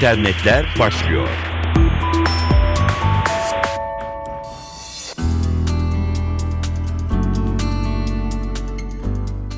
internetler başlıyor.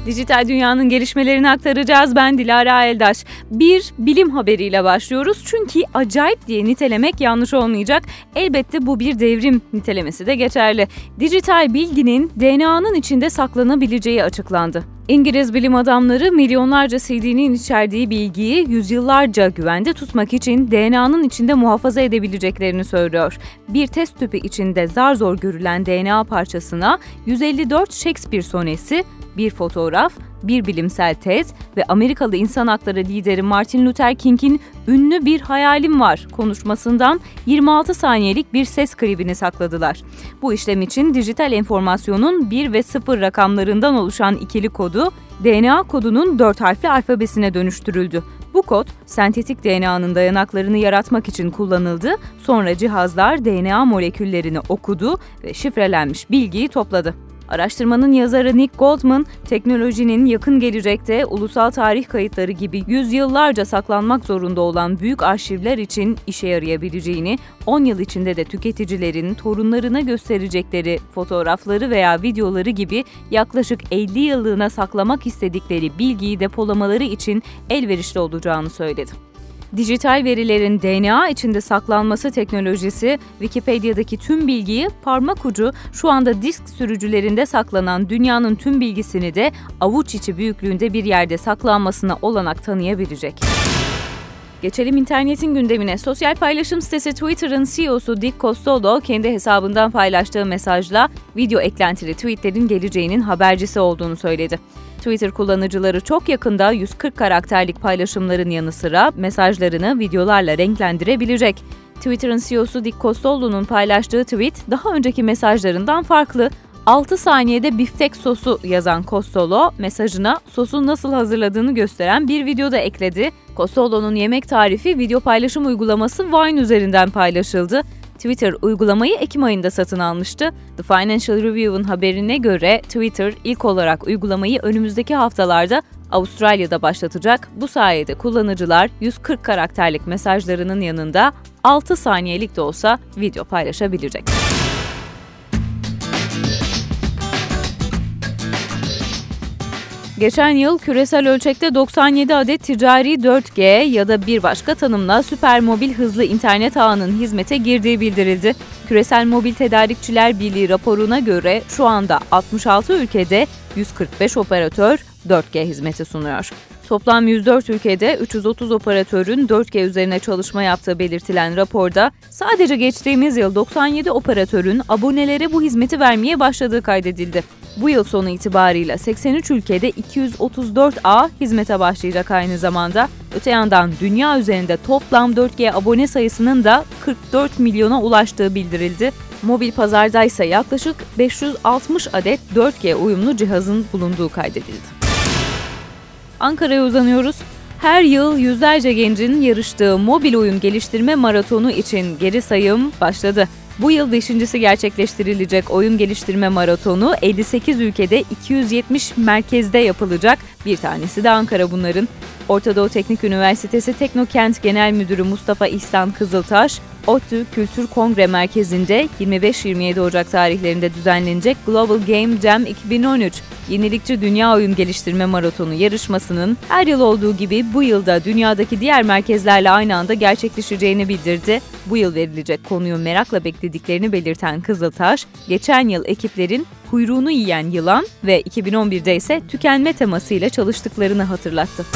Dijital dünyanın gelişmelerini aktaracağız. Ben Dilara Eldaş. Bir bilim haberiyle başlıyoruz. Çünkü acayip diye nitelemek yanlış olmayacak. Elbette bu bir devrim nitelemesi de geçerli. Dijital bilginin DNA'nın içinde saklanabileceği açıklandı. İngiliz bilim adamları milyonlarca CD'nin içerdiği bilgiyi yüzyıllarca güvende tutmak için DNA'nın içinde muhafaza edebileceklerini söylüyor. Bir test tüpü içinde zar zor görülen DNA parçasına 154 Shakespeare sonesi, bir fotoğraf, bir bilimsel tez ve Amerikalı insan hakları lideri Martin Luther King'in ünlü bir hayalim var konuşmasından 26 saniyelik bir ses klibini sakladılar. Bu işlem için dijital enformasyonun 1 ve 0 rakamlarından oluşan ikili kodu DNA kodunun 4 harfli alfabesine dönüştürüldü. Bu kod sentetik DNA'nın dayanaklarını yaratmak için kullanıldı. Sonra cihazlar DNA moleküllerini okudu ve şifrelenmiş bilgiyi topladı. Araştırmanın yazarı Nick Goldman, teknolojinin yakın gelecekte ulusal tarih kayıtları gibi yüzyıllarca saklanmak zorunda olan büyük arşivler için işe yarayabileceğini, 10 yıl içinde de tüketicilerin torunlarına gösterecekleri fotoğrafları veya videoları gibi yaklaşık 50 yıllığına saklamak istedikleri bilgiyi depolamaları için elverişli olacağını söyledi. Dijital verilerin DNA içinde saklanması teknolojisi Wikipedia'daki tüm bilgiyi parmak ucu şu anda disk sürücülerinde saklanan dünyanın tüm bilgisini de avuç içi büyüklüğünde bir yerde saklanmasına olanak tanıyabilecek. Geçelim internetin gündemine. Sosyal paylaşım sitesi Twitter'ın CEO'su Dick Costolo kendi hesabından paylaştığı mesajla video eklentili tweetlerin geleceğinin habercisi olduğunu söyledi. Twitter kullanıcıları çok yakında 140 karakterlik paylaşımların yanı sıra mesajlarını videolarla renklendirebilecek. Twitter'ın CEO'su Dick Costolo'nun paylaştığı tweet daha önceki mesajlarından farklı. 6 saniyede biftek sosu yazan Costolo mesajına sosu nasıl hazırladığını gösteren bir video da ekledi. Costolo'nun yemek tarifi video paylaşım uygulaması Vine üzerinden paylaşıldı. Twitter uygulamayı Ekim ayında satın almıştı. The Financial Review'un haberine göre Twitter ilk olarak uygulamayı önümüzdeki haftalarda Avustralya'da başlatacak. Bu sayede kullanıcılar 140 karakterlik mesajlarının yanında 6 saniyelik de olsa video paylaşabilecek. Geçen yıl küresel ölçekte 97 adet ticari 4G ya da bir başka tanımla süper mobil hızlı internet ağının hizmete girdiği bildirildi. Küresel Mobil Tedarikçiler Birliği raporuna göre şu anda 66 ülkede 145 operatör 4G hizmeti sunuyor. Toplam 104 ülkede 330 operatörün 4G üzerine çalışma yaptığı belirtilen raporda sadece geçtiğimiz yıl 97 operatörün abonelere bu hizmeti vermeye başladığı kaydedildi. Bu yıl sonu itibarıyla 83 ülkede 234 A hizmete başlayacak aynı zamanda. Öte yandan dünya üzerinde toplam 4G abone sayısının da 44 milyona ulaştığı bildirildi. Mobil pazarda ise yaklaşık 560 adet 4G uyumlu cihazın bulunduğu kaydedildi. Ankara'ya uzanıyoruz. Her yıl yüzlerce gencin yarıştığı mobil oyun geliştirme maratonu için geri sayım başladı. Bu yıl beşincisi gerçekleştirilecek oyun geliştirme maratonu 58 ülkede 270 merkezde yapılacak. Bir tanesi de Ankara bunların. Orta Doğu Teknik Üniversitesi Teknokent Genel Müdürü Mustafa İhsan Kızıltaş, ODTÜ Kültür Kongre Merkezi'nde 25-27 Ocak tarihlerinde düzenlenecek Global Game Jam 2013 Yenilikçi Dünya Oyun Geliştirme Maratonu yarışmasının her yıl olduğu gibi bu yılda dünyadaki diğer merkezlerle aynı anda gerçekleşeceğini bildirdi. Bu yıl verilecek konuyu merakla beklediklerini belirten Kızıltaş, geçen yıl ekiplerin kuyruğunu yiyen yılan ve 2011'de ise tükenme temasıyla çalıştıklarını hatırlattı.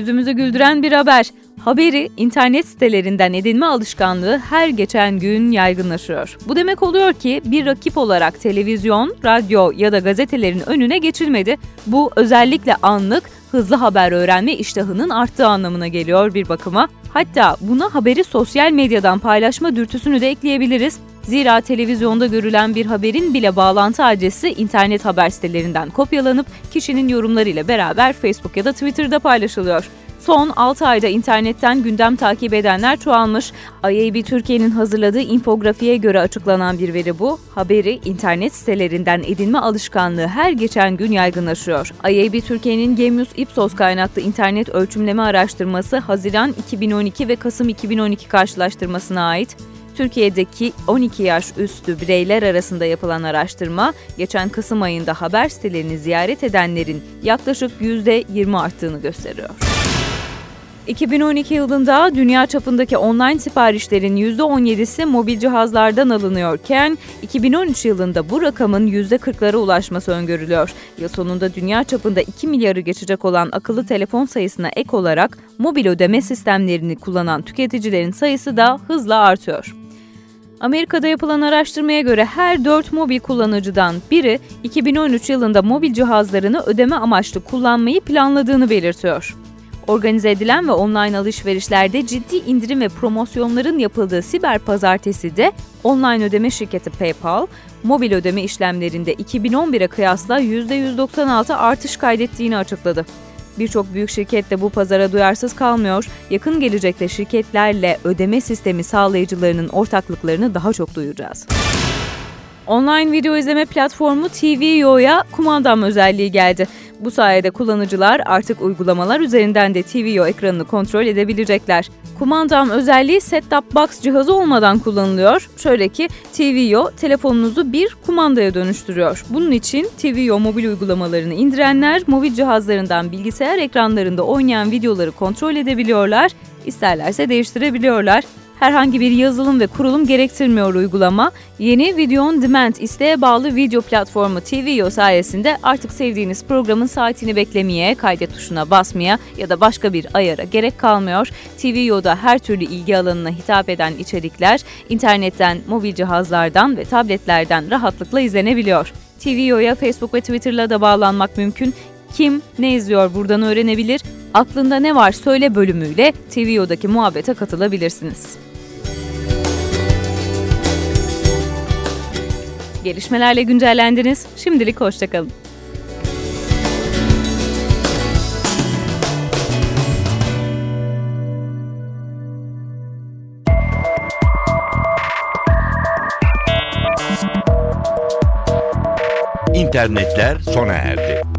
Yüzümüzü güldüren bir haber. Haberi internet sitelerinden edinme alışkanlığı her geçen gün yaygınlaşıyor. Bu demek oluyor ki bir rakip olarak televizyon, radyo ya da gazetelerin önüne geçilmedi. Bu özellikle anlık, hızlı haber öğrenme iştahının arttığı anlamına geliyor bir bakıma. Hatta buna haberi sosyal medyadan paylaşma dürtüsünü de ekleyebiliriz. Zira televizyonda görülen bir haberin bile bağlantı adresi internet haber sitelerinden kopyalanıp kişinin yorumlarıyla beraber Facebook ya da Twitter'da paylaşılıyor. Son 6 ayda internetten gündem takip edenler çoğalmış. IAB Türkiye'nin hazırladığı infografiye göre açıklanan bir veri bu. Haberi internet sitelerinden edinme alışkanlığı her geçen gün yaygınlaşıyor. IAB Türkiye'nin Gemius Ipsos kaynaklı internet ölçümleme araştırması Haziran 2012 ve Kasım 2012 karşılaştırmasına ait. Türkiye'deki 12 yaş üstü bireyler arasında yapılan araştırma, geçen Kasım ayında haber sitelerini ziyaret edenlerin yaklaşık %20 arttığını gösteriyor. 2012 yılında dünya çapındaki online siparişlerin %17'si mobil cihazlardan alınıyorken 2013 yılında bu rakamın %40'lara ulaşması öngörülüyor. Yıl sonunda dünya çapında 2 milyarı geçecek olan akıllı telefon sayısına ek olarak mobil ödeme sistemlerini kullanan tüketicilerin sayısı da hızla artıyor. Amerika'da yapılan araştırmaya göre her 4 mobil kullanıcıdan biri 2013 yılında mobil cihazlarını ödeme amaçlı kullanmayı planladığını belirtiyor. Organize edilen ve online alışverişlerde ciddi indirim ve promosyonların yapıldığı siber pazartesi de online ödeme şirketi PayPal, mobil ödeme işlemlerinde 2011'e kıyasla %196 artış kaydettiğini açıkladı. Birçok büyük şirket de bu pazara duyarsız kalmıyor. Yakın gelecekte şirketlerle ödeme sistemi sağlayıcılarının ortaklıklarını daha çok duyacağız. Online video izleme platformu TVO'ya kumandam özelliği geldi. Bu sayede kullanıcılar artık uygulamalar üzerinden de TVO ekranını kontrol edebilecekler. Kumandam özelliği set-top box cihazı olmadan kullanılıyor. Şöyle ki TVO telefonunuzu bir kumandaya dönüştürüyor. Bunun için TVO mobil uygulamalarını indirenler mobil cihazlarından bilgisayar ekranlarında oynayan videoları kontrol edebiliyorlar, isterlerse değiştirebiliyorlar. Herhangi bir yazılım ve kurulum gerektirmiyor uygulama. Yeni Video On Demand isteğe bağlı video platformu TVO sayesinde artık sevdiğiniz programın saatini beklemeye, kaydet tuşuna basmaya ya da başka bir ayara gerek kalmıyor. TVO'da her türlü ilgi alanına hitap eden içerikler internetten, mobil cihazlardan ve tabletlerden rahatlıkla izlenebiliyor. TVO'ya Facebook ve Twitter'la da bağlanmak mümkün. Kim ne izliyor buradan öğrenebilir? Aklında ne var söyle bölümüyle TVO'daki muhabbete katılabilirsiniz. Gelişmelerle güncellendiniz. Şimdilik hoşçakalın. İnternetler sona erdi.